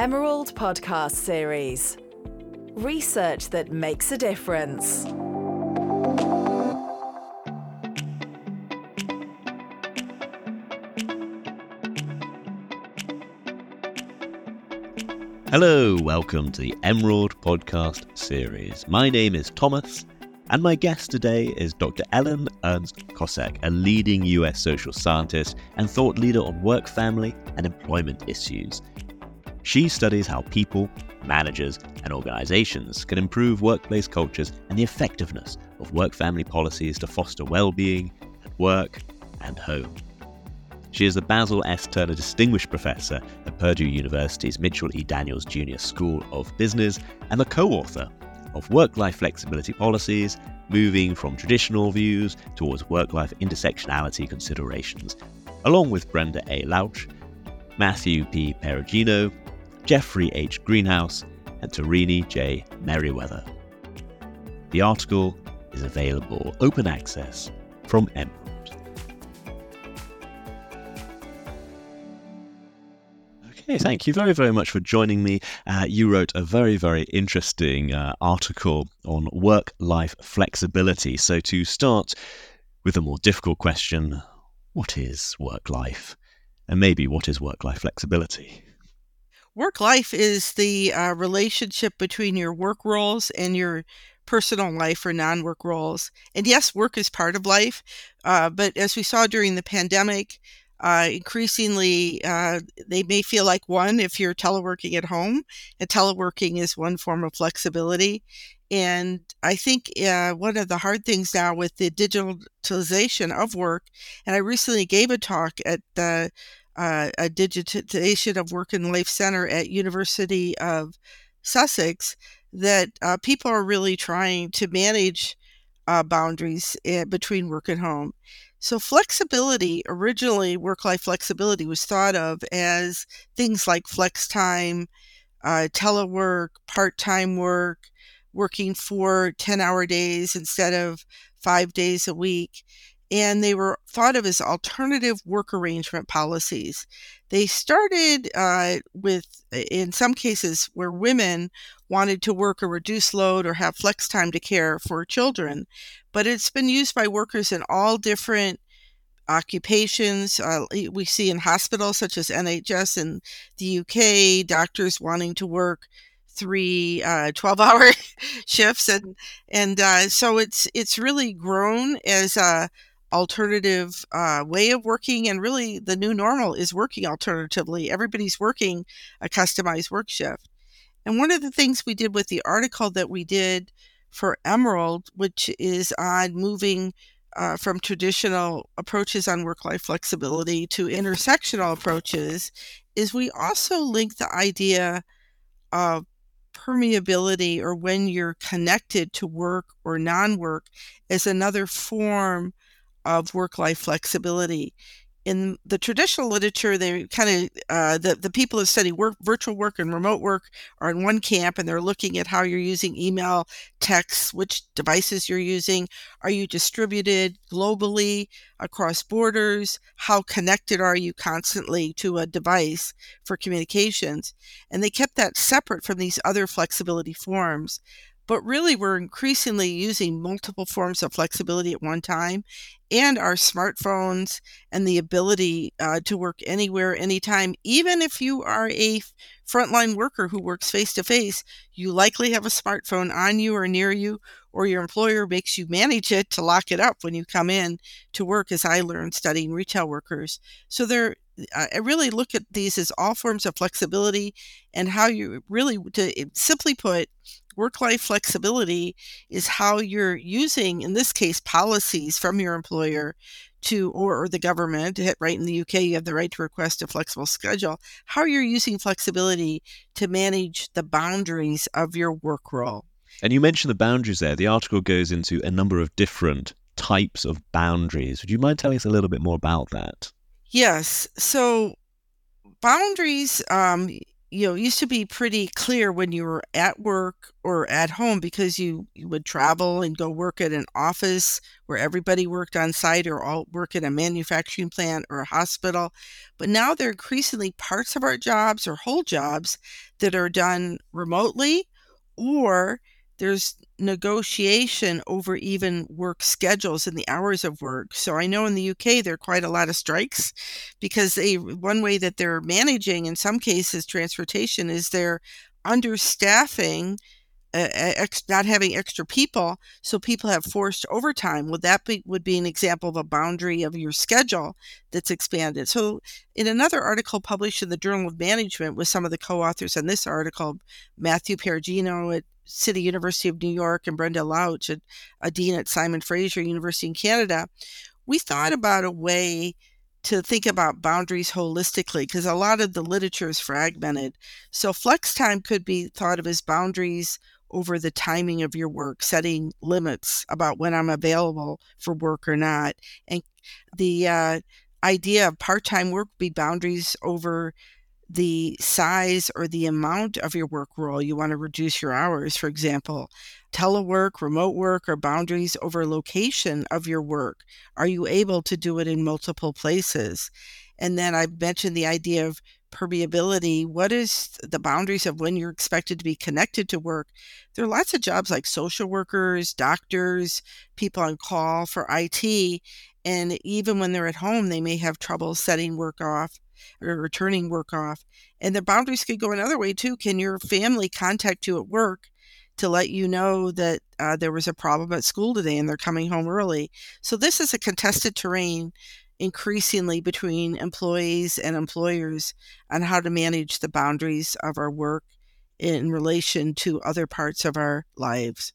Emerald Podcast Series Research that makes a difference. Hello, welcome to the Emerald Podcast Series. My name is Thomas, and my guest today is Dr. Ellen Ernst Kossek, a leading US social scientist and thought leader on work, family, and employment issues. She studies how people, managers, and organizations can improve workplace cultures and the effectiveness of work family policies to foster well being at work and home. She is the Basil S. Turner Distinguished Professor at Purdue University's Mitchell E. Daniels Jr. School of Business and the co author of Work Life Flexibility Policies Moving from Traditional Views Towards Work Life Intersectionality Considerations, along with Brenda A. Lautsch, Matthew P. Perrigino, Jeffrey H. Greenhaus, and Tarani J. Merriweather. The article is available open access from Emerald. Okay, thank you very, very much for joining me. Uh, you wrote a very, very interesting uh, article on work life flexibility. So, to start with a more difficult question what is work life? And maybe what is work life flexibility? Work life is the uh, relationship between your work roles and your personal life or non work roles. And yes, work is part of life. Uh, but as we saw during the pandemic, uh, increasingly, uh, they may feel like one if you're teleworking at home, and teleworking is one form of flexibility. And I think uh, one of the hard things now with the digitalization of work, and I recently gave a talk at the uh, a digitization of work and life center at University of Sussex, that uh, people are really trying to manage uh, boundaries eh, between work and home. So, flexibility originally, work life flexibility was thought of as things like flex time, uh, telework, part time work, working for 10 hour days instead of five days a week. And they were thought of as alternative work arrangement policies. They started uh, with, in some cases, where women wanted to work a reduced load or have flex time to care for children but it's been used by workers in all different occupations. Uh, we see in hospitals such as NHS in the UK, doctors wanting to work three uh, 12 hour shifts and and uh, so it's it's really grown as a alternative uh, way of working and really the new normal is working alternatively. Everybody's working a customized work shift. And one of the things we did with the article that we did for Emerald, which is on moving uh, from traditional approaches on work life flexibility to intersectional approaches, is we also link the idea of permeability or when you're connected to work or non work as another form of work life flexibility. In the traditional literature, they kind of uh, the the people who study work, virtual work and remote work are in one camp, and they're looking at how you're using email, text, which devices you're using, are you distributed globally across borders, how connected are you constantly to a device for communications, and they kept that separate from these other flexibility forms but really we're increasingly using multiple forms of flexibility at one time and our smartphones and the ability uh, to work anywhere anytime even if you are a frontline worker who works face to face you likely have a smartphone on you or near you or your employer makes you manage it to lock it up when you come in to work as i learned studying retail workers. So they're I really look at these as all forms of flexibility and how you really, to simply put, work life flexibility is how you're using, in this case, policies from your employer to, or, or the government, right in the UK, you have the right to request a flexible schedule, how you're using flexibility to manage the boundaries of your work role. And you mentioned the boundaries there. The article goes into a number of different types of boundaries. Would you mind telling us a little bit more about that? Yes. So boundaries um, you know, used to be pretty clear when you were at work or at home because you, you would travel and go work at an office where everybody worked on site or all work at a manufacturing plant or a hospital. But now there are increasingly parts of our jobs or whole jobs that are done remotely or there's negotiation over even work schedules and the hours of work. So I know in the UK there are quite a lot of strikes because they one way that they're managing in some cases transportation is they're understaffing uh, ex, not having extra people so people have forced overtime would that be would be an example of a boundary of your schedule that's expanded so in another article published in the journal of management with some of the co-authors on this article matthew perrigino at City University of New York and Brenda Lautsch, a, a dean at Simon Fraser University in Canada, we thought about a way to think about boundaries holistically because a lot of the literature is fragmented. So flex time could be thought of as boundaries over the timing of your work, setting limits about when I'm available for work or not. And the uh, idea of part time work be boundaries over the size or the amount of your work role. You want to reduce your hours, for example. Telework, remote work, or boundaries over location of your work. Are you able to do it in multiple places? And then I mentioned the idea of permeability. What is the boundaries of when you're expected to be connected to work? There are lots of jobs like social workers, doctors, people on call for IT. And even when they're at home, they may have trouble setting work off or turning work off. And the boundaries could go another way too. Can your family contact you at work to let you know that uh, there was a problem at school today and they're coming home early? So this is a contested terrain increasingly between employees and employers on how to manage the boundaries of our work in relation to other parts of our lives.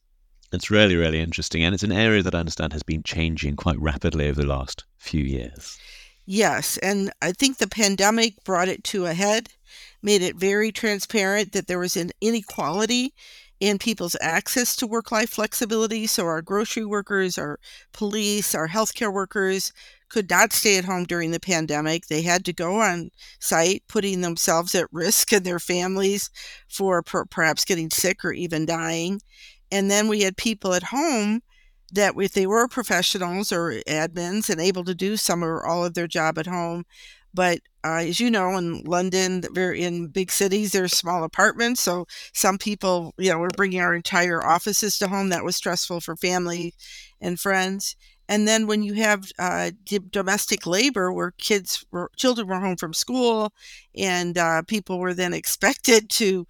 It's really, really interesting. And it's an area that I understand has been changing quite rapidly over the last few years. Yes, and I think the pandemic brought it to a head, made it very transparent that there was an inequality in people's access to work life flexibility. So, our grocery workers, our police, our healthcare workers could not stay at home during the pandemic. They had to go on site, putting themselves at risk and their families for per- perhaps getting sick or even dying. And then we had people at home that if they were professionals or admins and able to do some or all of their job at home, but uh, as you know, in London, in big cities, there's small apartments. So some people, you know, were bringing our entire offices to home. That was stressful for family and friends. And then when you have uh, domestic labor, where kids, were, children were home from school, and uh, people were then expected to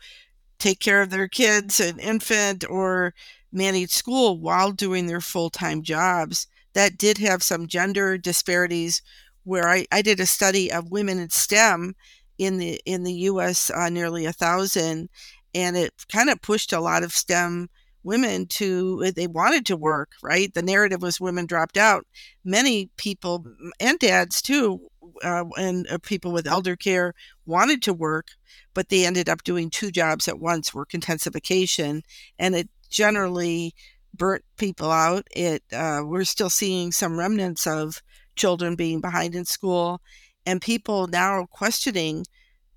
take care of their kids, an infant, or manage school while doing their full time jobs. That did have some gender disparities where I, I did a study of women in STEM in the in the US uh, nearly a thousand and it kind of pushed a lot of STEM women to they wanted to work right the narrative was women dropped out many people and dads too uh, and uh, people with elder care wanted to work but they ended up doing two jobs at once work intensification and it generally burnt people out. It uh, we're still seeing some remnants of children being behind in school, and people now questioning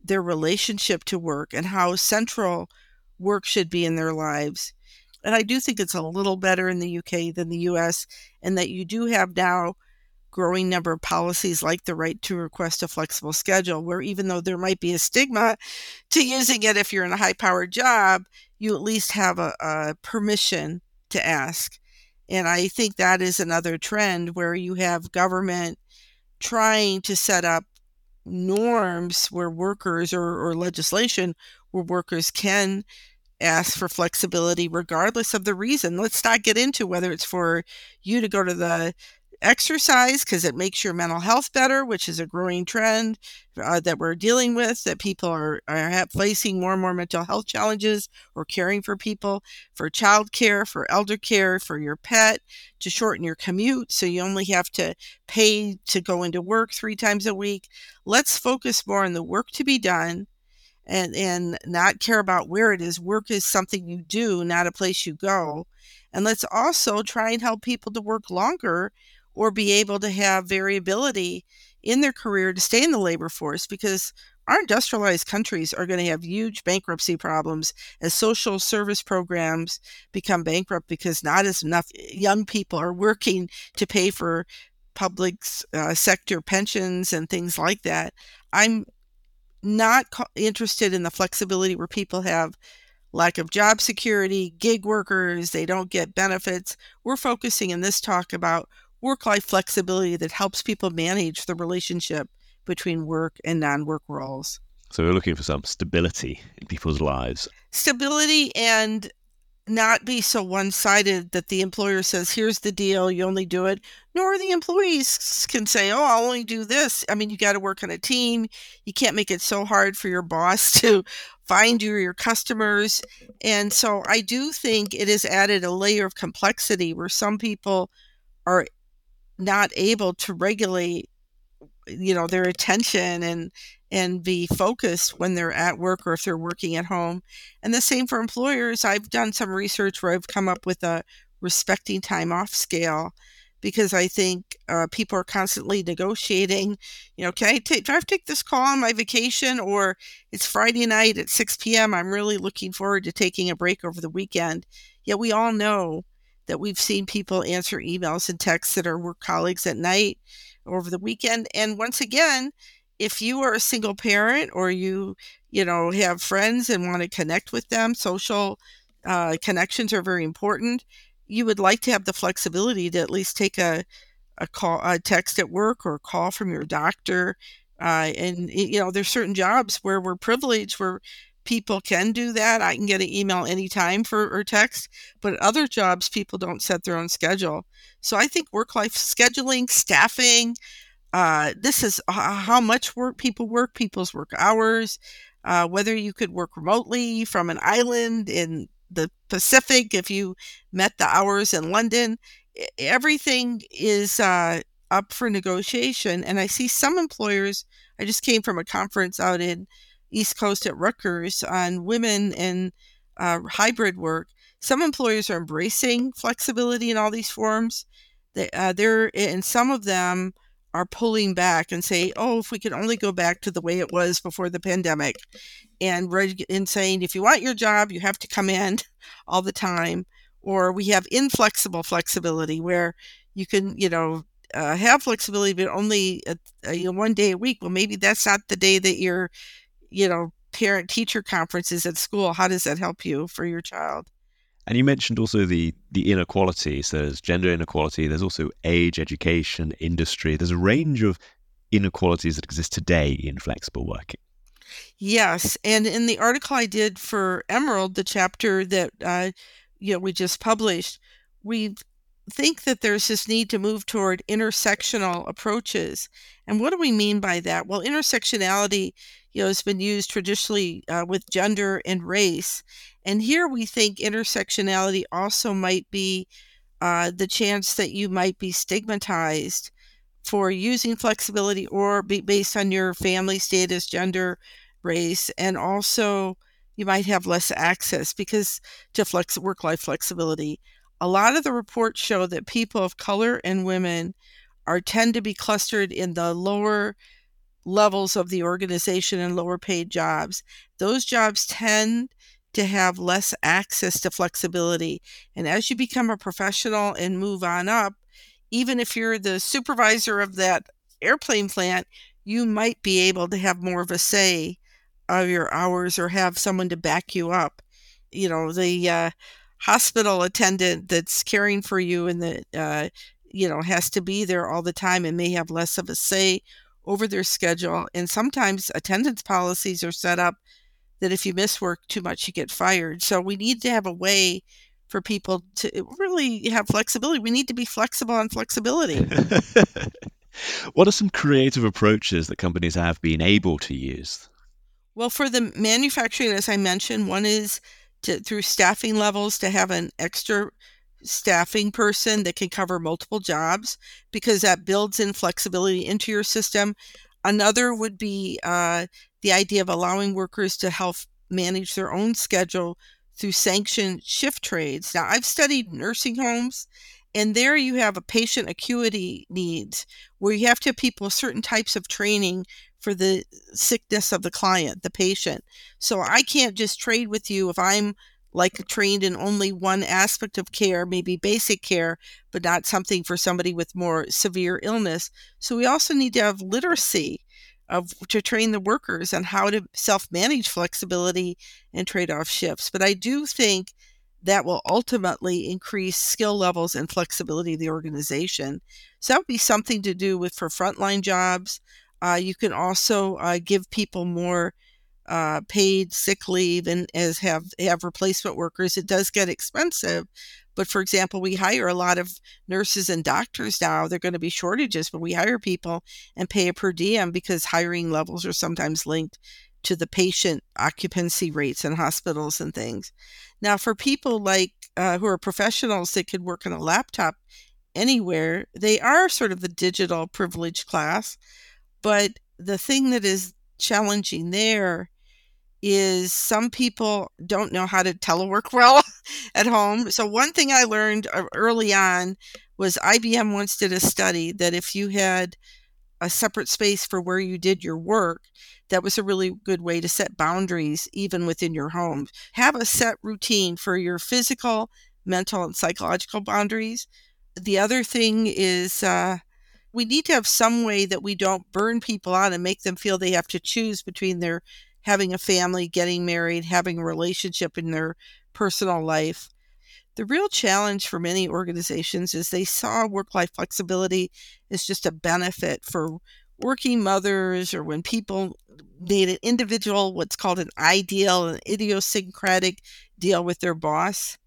their relationship to work and how central work should be in their lives. And I do think it's a little better in the UK than the US, and that you do have now growing number of policies like the right to request a flexible schedule, where even though there might be a stigma to using it if you're in a high powered job, you at least have a, a permission to ask. And I think that is another trend where you have government trying to set up norms where workers or, or legislation where workers can ask for flexibility regardless of the reason. Let's not get into whether it's for you to go to the exercise because it makes your mental health better, which is a growing trend uh, that we're dealing with. That people are, are facing more and more mental health challenges or caring for people, for child care, for elder care, for your pet, to shorten your commute so you only have to pay to go into work three times a week. Let's focus more on the work to be done and and not care about where it is work is something you do not a place you go and let's also try and help people to work longer or be able to have variability in their career to stay in the labor force because our industrialized countries are going to have huge bankruptcy problems as social service programs become bankrupt because not as enough young people are working to pay for public uh, sector pensions and things like that. I'm not co- interested in the flexibility where people have lack of job security, gig workers, they don't get benefits. We're focusing in this talk about work life flexibility that helps people manage the relationship between work and non work roles. So we're looking for some stability in people's lives. Stability and not be so one sided that the employer says, here's the deal, you only do it, nor the employees can say, oh, I'll only do this. I mean, you got to work on a team. You can't make it so hard for your boss to find you or your customers. And so I do think it has added a layer of complexity where some people are not able to regulate you know their attention and and be focused when they're at work or if they're working at home. And the same for employers. I've done some research where i've come up with a respecting time off scale because i think uh, people are constantly negotiating you know can i take do i take this call on my vacation or it's friday night at 6 p.m i'm really looking forward to taking a break over the weekend. Yet we all know that we've seen people answer emails and texts that are work colleagues at night over the weekend. And once again, if you are a single parent or you, you know, have friends and want to connect with them, social uh, connections are very important. You would like to have the flexibility to at least take a, a call, a text at work or a call from your doctor. Uh, and you know, there's certain jobs where we're privileged, where people can do that. I can get an email anytime for or text, but other jobs people don't set their own schedule. So I think work life scheduling, staffing, uh, this is how much work people work, people's work hours, uh, whether you could work remotely from an island in the Pacific if you met the hours in London. Everything is uh, up for negotiation. And I see some employers, I just came from a conference out in East Coast at Rutgers on women and uh, hybrid work. Some employers are embracing flexibility in all these forms. They, uh, they're, and some of them are pulling back and say, oh, if we could only go back to the way it was before the pandemic, and and saying if you want your job, you have to come in all the time, or we have inflexible flexibility where you can, you know, uh, have flexibility, but only a, a, you know, one day a week. Well, maybe that's not the day that your, you know, parent teacher conferences at school. How does that help you for your child? And you mentioned also the the inequalities. There's gender inequality. There's also age, education, industry. There's a range of inequalities that exist today in flexible working. Yes, and in the article I did for Emerald, the chapter that uh, you know we just published, we think that there's this need to move toward intersectional approaches. And what do we mean by that? Well, intersectionality, you know, has been used traditionally uh, with gender and race, and here we think intersectionality also might be uh, the chance that you might be stigmatized for using flexibility or be based on your family status, gender, race, and also you might have less access because to flex work life flexibility. A lot of the reports show that people of color and women are tend to be clustered in the lower levels of the organization and lower paid jobs. Those jobs tend to have less access to flexibility. And as you become a professional and move on up, even if you're the supervisor of that airplane plant, you might be able to have more of a say of your hours or have someone to back you up. You know, the uh, hospital attendant that's caring for you and that uh, you know, has to be there all the time and may have less of a say over their schedule. And sometimes attendance policies are set up that if you miss work too much, you get fired. So we need to have a way for people to really have flexibility. We need to be flexible on flexibility. what are some creative approaches that companies have been able to use? Well, for the manufacturing, as I mentioned, one is to, through staffing levels to have an extra staffing person that can cover multiple jobs because that builds in flexibility into your system. Another would be uh, the idea of allowing workers to help manage their own schedule through sanctioned shift trades. Now, I've studied nursing homes, And there you have a patient acuity needs where you have to have people certain types of training for the sickness of the client, the patient. So I can't just trade with you if I'm like trained in only one aspect of care, maybe basic care, but not something for somebody with more severe illness. So we also need to have literacy of to train the workers on how to self-manage flexibility and trade-off shifts. But I do think that will ultimately increase skill levels and flexibility of the organization. So that would be something to do with for frontline jobs. Uh, you can also uh, give people more uh, paid sick leave and as have have replacement workers. It does get expensive, but for example, we hire a lot of nurses and doctors now. They're going to be shortages, but we hire people and pay a per diem because hiring levels are sometimes linked to the patient occupancy rates in hospitals and things. Now, for people like uh, who are professionals that could work on a laptop anywhere, they are sort of the digital privileged class. But the thing that is challenging there is some people don't know how to telework well at home. So, one thing I learned early on was IBM once did a study that if you had a separate space for where you did your work, that was a really good way to set boundaries even within your home. Have a set routine for your physical, mental, and psychological boundaries. The other thing is uh, we need to have some way that we don't burn people out and make them feel they have to choose between their having a family, getting married, having a relationship in their personal life. The real challenge for many organizations is they saw work life flexibility as just a benefit for working mothers or when people need an individual, what's called an ideal, an idiosyncratic deal with their boss.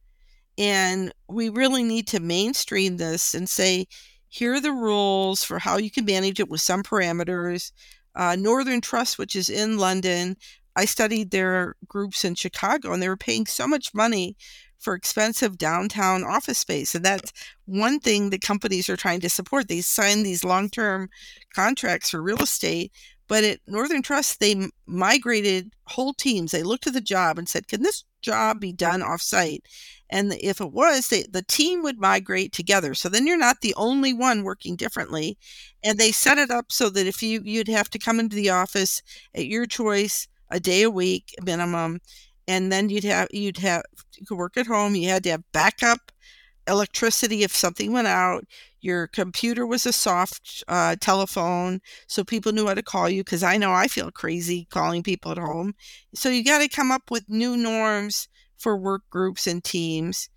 And we really need to mainstream this and say, here are the rules for how you can manage it with some parameters uh, Northern Trust, which is in London. I studied their groups in Chicago, and they were paying so much money for expensive downtown office space. And that's one thing that companies are trying to support. They sign these long term contracts for real estate. But at Northern Trust, they migrated whole teams. They looked at the job and said, Can this job be done offsite? And if it was, they, the team would migrate together. So then you're not the only one working differently. And they set it up so that if you you'd have to come into the office at your choice a day a week minimum, and then you'd have you'd have you could work at home. You had to have backup electricity if something went out. Your computer was a soft uh, telephone, so people knew how to call you. Because I know I feel crazy calling people at home. So you got to come up with new norms for work groups and teams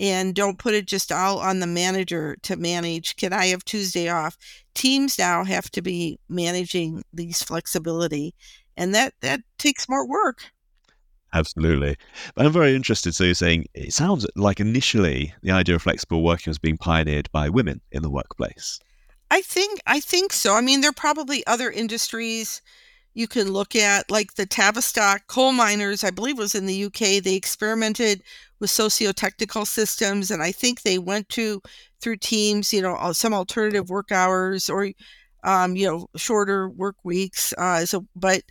and don't put it just all on the manager to manage can i have tuesday off teams now have to be managing these flexibility and that that takes more work absolutely but i'm very interested so you're saying it sounds like initially the idea of flexible working was being pioneered by women in the workplace i think i think so i mean there are probably other industries you can look at like the Tavistock coal miners, I believe was in the UK. They experimented with socio-technical systems and I think they went to through teams, you know, some alternative work hours or um, you know, shorter work weeks. Uh, so but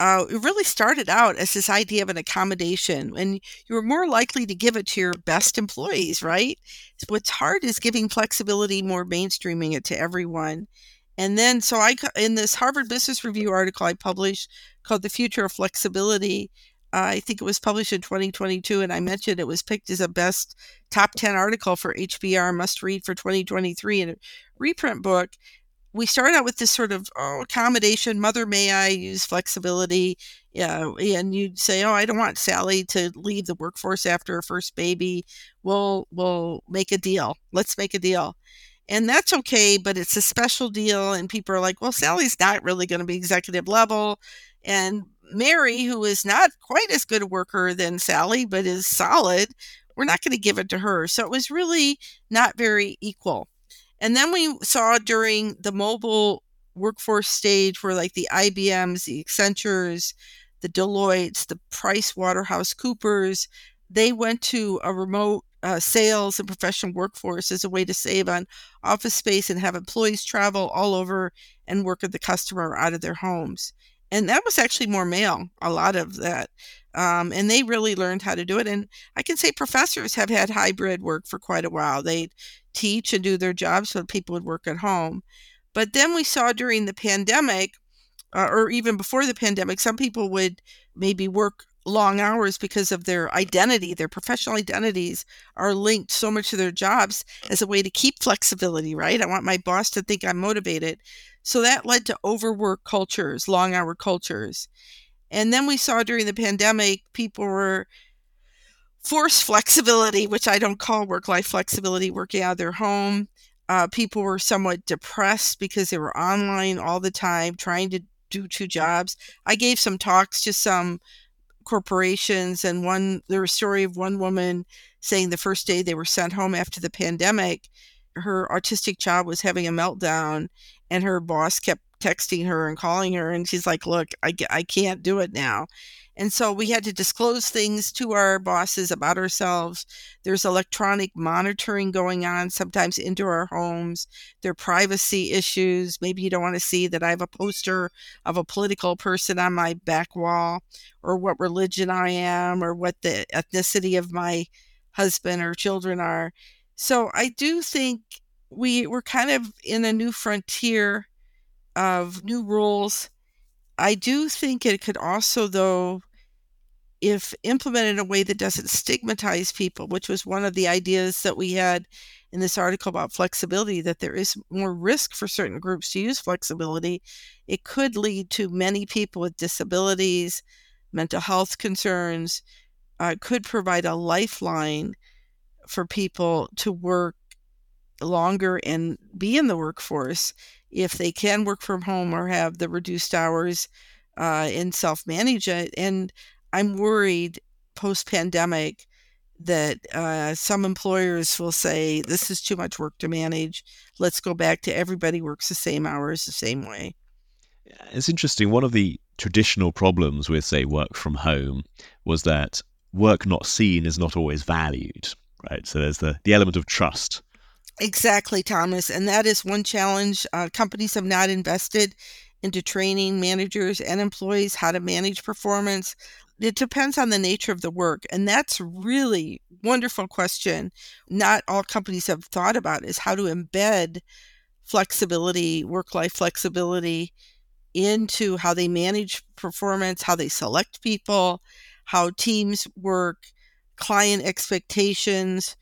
uh, it really started out as this idea of an accommodation, and you were more likely to give it to your best employees, right? What's hard is giving flexibility, more mainstreaming it to everyone. And then, so I, in this Harvard Business Review article I published called The Future of Flexibility, uh, I think it was published in 2022, and I mentioned it was picked as a best top 10 article for HBR must read for 2023 in a reprint book. We started out with this sort of oh, accommodation. Mother, may I use flexibility? Yeah, and you'd say, "Oh, I don't want Sally to leave the workforce after her first baby. We'll we'll make a deal. Let's make a deal." and that's okay but it's a special deal and people are like well sally's not really going to be executive level and mary who is not quite as good a worker than sally but is solid we're not going to give it to her so it was really not very equal and then we saw during the mobile workforce stage where like the ibms the accentures the deloittes the price waterhouse coopers they went to a remote uh, sales and professional workforce as a way to save on office space and have employees travel all over and work with the customer out of their homes. And that was actually more male, a lot of that. Um, and they really learned how to do it. And I can say professors have had hybrid work for quite a while. They teach and do their jobs so people would work at home. But then we saw during the pandemic, uh, or even before the pandemic, some people would maybe work long hours because of their identity, their professional identities are linked so much to their jobs as a way to keep flexibility, right? I want my boss to think I'm motivated. So that led to overwork cultures, long hour cultures. And then we saw during the pandemic, people were forced flexibility, which I don't call work life flexibility, working out of their home. Uh, people were somewhat depressed because they were online all the time, trying to do two jobs. I gave some talks to some corporations, and one there was a story of one woman saying the first day they were sent home after the pandemic, her autistic child was having a meltdown, and her boss kept texting her and calling her and she's like look I, I can't do it now. And so we had to disclose things to our bosses about ourselves. There's electronic monitoring going on sometimes into our homes. There are privacy issues. Maybe you don't want to see that i have a poster of a political person on my back wall or what religion i am or what the ethnicity of my husband or children are. So i do think we we're kind of in a new frontier of new rules. I do think it could also, though, if implemented in a way that doesn't stigmatize people, which was one of the ideas that we had in this article about flexibility, that there is more risk for certain groups to use flexibility, it could lead to many people with disabilities, mental health concerns, uh, could provide a lifeline for people to work longer and be in the workforce if they can work from home or have the reduced hours uh, and self manage it. And I'm worried post pandemic that uh, some employers will say, this is too much work to manage. Let's go back to everybody works the same hours the same way. It's interesting. One of the traditional problems with, say, work from home was that work not seen is not always valued, right? So there's the, the element of trust Exactly, Thomas. And that is one challenge. Uh, companies have not invested into training managers and employees how to manage performance. It depends on the nature of the work. And that's really wonderful question. Not all companies have thought about is how to embed flexibility, work life flexibility into how they manage performance, how they select people, how teams work, client expectations,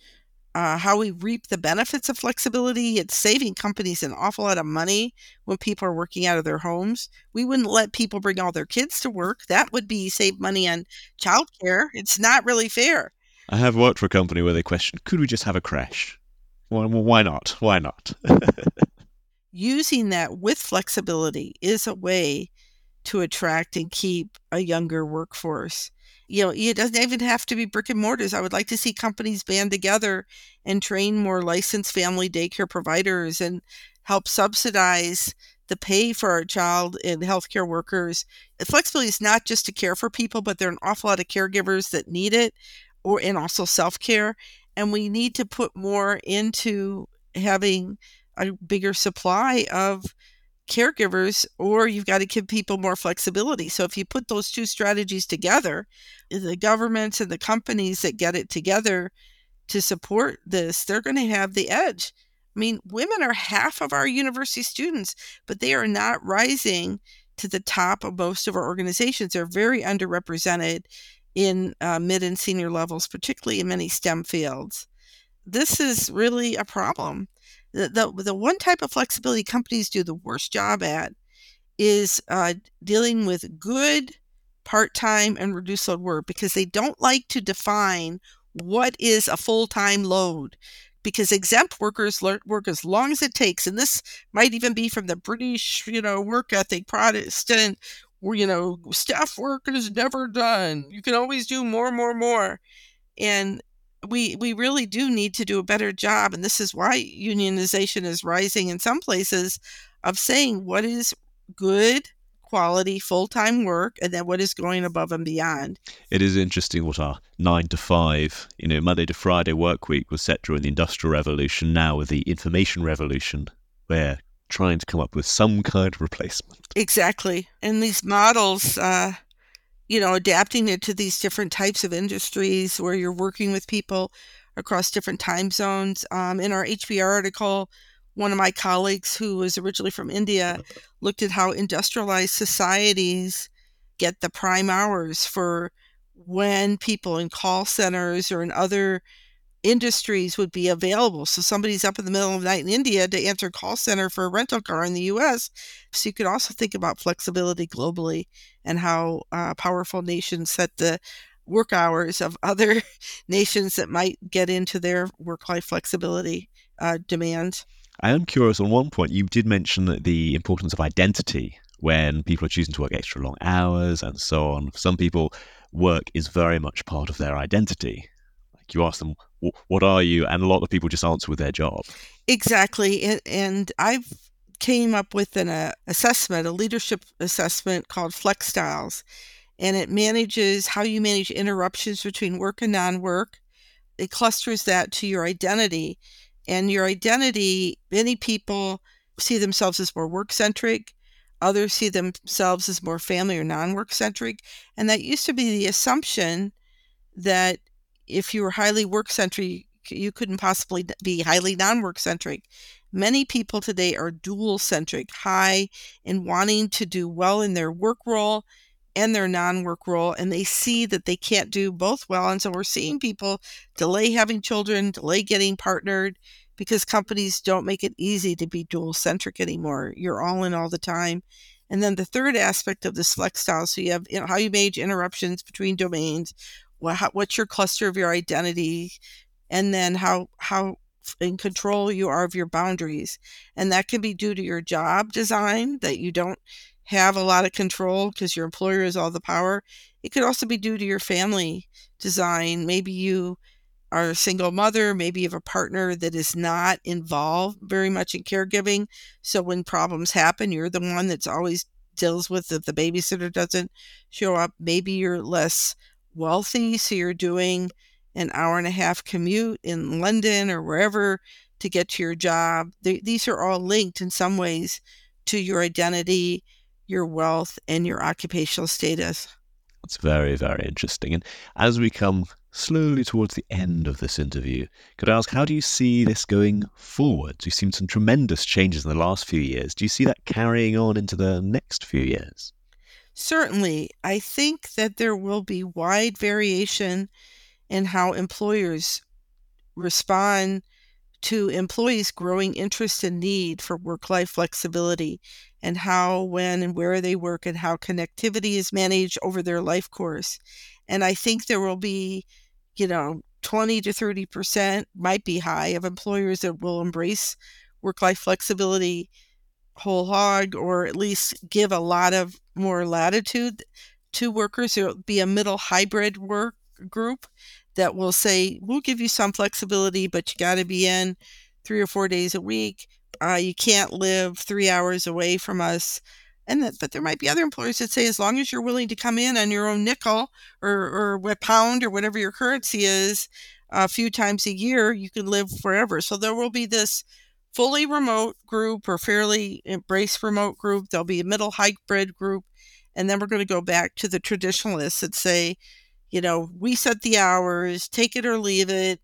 uh, how we reap the benefits of flexibility. It's saving companies an awful lot of money when people are working out of their homes. We wouldn't let people bring all their kids to work. That would be save money on childcare. It's not really fair. I have worked for a company where they questioned, could we just have a crash? Well, why not? Why not? Using that with flexibility is a way to attract and keep a younger workforce you know, it doesn't even have to be brick and mortars. I would like to see companies band together and train more licensed family daycare providers and help subsidize the pay for our child and healthcare workers. Flexibility is not just to care for people, but there are an awful lot of caregivers that need it, or and also self care. And we need to put more into having a bigger supply of caregivers or you've got to give people more flexibility. So if you put those two strategies together, the governments and the companies that get it together to support this, they're going to have the edge. I mean, women are half of our university students, but they are not rising to the top of most of our organizations. They're very underrepresented in uh, mid and senior levels, particularly in many STEM fields. This is really a problem the, the, the one type of flexibility companies do the worst job at is uh, dealing with good part-time and reduced load work because they don't like to define what is a full-time load because exempt workers work as long as it takes and this might even be from the british you know work ethic protestant you know staff work is never done. You can always do more more more. And we we really do need to do a better job and this is why unionization is rising in some places of saying what is good quality full-time work and then what is going above and beyond it is interesting what our 9 to 5 you know monday to friday work week was set during the industrial revolution now with the information revolution where trying to come up with some kind of replacement. Exactly. And these models, uh, you know, adapting it to these different types of industries where you're working with people across different time zones. Um, in our HBR article, one of my colleagues who was originally from India looked at how industrialized societies get the prime hours for when people in call centers or in other industries would be available. So somebody's up in the middle of the night in India to answer a call center for a rental car in the US. So you could also think about flexibility globally and how uh, powerful nations set the work hours of other nations that might get into their work life flexibility uh. I am curious on one point, you did mention the importance of identity when people are choosing to work extra long hours and so on. For some people, work is very much part of their identity. Like you ask them, what are you? And a lot of people just answer with their job. Exactly. And, I've came up with an uh, assessment, a leadership assessment called Flex Styles. And it manages how you manage interruptions between work and non work. It clusters that to your identity and your identity, many people see themselves as more work centric, others see themselves as more family or non work centric. And that used to be the assumption that if you were highly work centric, you couldn't possibly be highly non work centric. Many people today are dual centric, high in wanting to do well in their work role and their non work role, and they see that they can't do both well. And so we're seeing people delay having children, delay getting partnered because companies don't make it easy to be dual centric anymore. You're all in all the time. And then the third aspect of this flex style so you have how you manage interruptions between domains, how, what's your cluster of your identity, and then how, how in control you are of your boundaries. And that can be due to your job design that you don't have a lot of control because your employer has all the power. It could also be due to your family design. Maybe you are a single mother, maybe you have a partner that is not involved very much in caregiving. So when problems happen, you're the one that's always deals with if the babysitter doesn't show up. Maybe you're less wealthy, so you're doing an hour and a half commute in London or wherever to get to your job. They, these are all linked in some ways to your identity your wealth, and your occupational status. It's very, very interesting. And as we come slowly towards the end of this interview, could I ask, how do you see this going forward? You've seen some tremendous changes in the last few years. Do you see that carrying on into the next few years? Certainly. I think that there will be wide variation in how employers respond to employees' growing interest and need for work life flexibility and how, when, and where they work, and how connectivity is managed over their life course. And I think there will be, you know, 20 to 30% might be high of employers that will embrace work life flexibility whole hog or at least give a lot of more latitude to workers. There will be a middle hybrid work group that will say, we'll give you some flexibility, but you got to be in three or four days a week. Uh, you can't live three hours away from us. And that, but there might be other employers that say, as long as you're willing to come in on your own nickel or, or what pound or whatever your currency is a few times a year, you can live forever. So there will be this fully remote group or fairly embrace remote group. There'll be a middle hybrid group. And then we're going to go back to the traditionalists that say, you know, we set the hours, take it or leave it,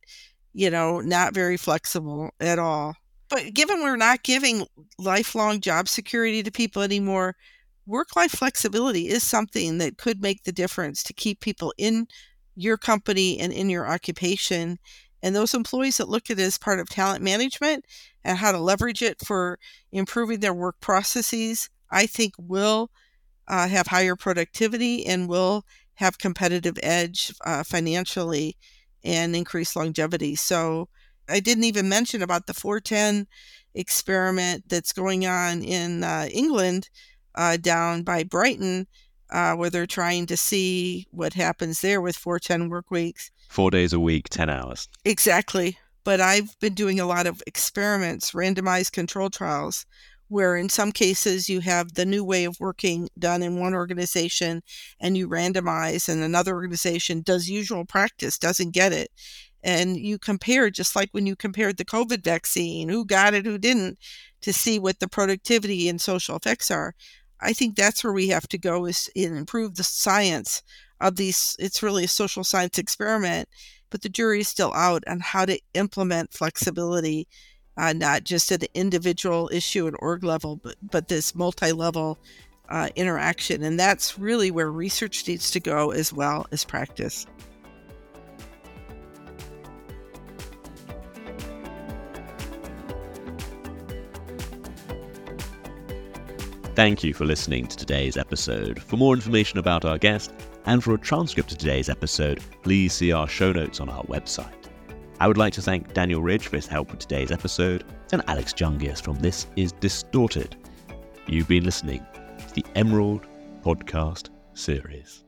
you know, not very flexible at all. But given we're not giving lifelong job security to people anymore, work life flexibility is something that could make the difference to keep people in your company and in your occupation. And those employees that look at it as part of talent management and how to leverage it for improving their work processes, I think will uh, have higher productivity and will have competitive edge uh, financially and increase longevity. So I didn't even mention about the 410 experiment that's going on in uh, England uh, down by Brighton, uh, where they're trying to see what happens there with 410 work weeks. Four days a week, 10 hours. Exactly. But I've been doing a lot of experiments, randomized control trials, where in some cases you have the new way of working done in one organization and you randomize and another organization does usual practice doesn't get it and you compare just like when you compared the COVID vaccine, who got it, who didn't, to see what the productivity and social effects are. I think that's where we have to go is improve the science of these. It's really a social science experiment, but the jury is still out on how to implement flexibility, uh, not just at the individual issue and org level, but, but this multi level uh, interaction. And that's really where research needs to go as well as practice. Thank you for listening to today's episode. For more information about our guest and for a transcript of today's episode, please see our show notes on our website. I would like to thank Daniel Ridge for his help with today's episode and Alex Jungius from This Is Distorted. You've been listening to the Emerald Podcast Series.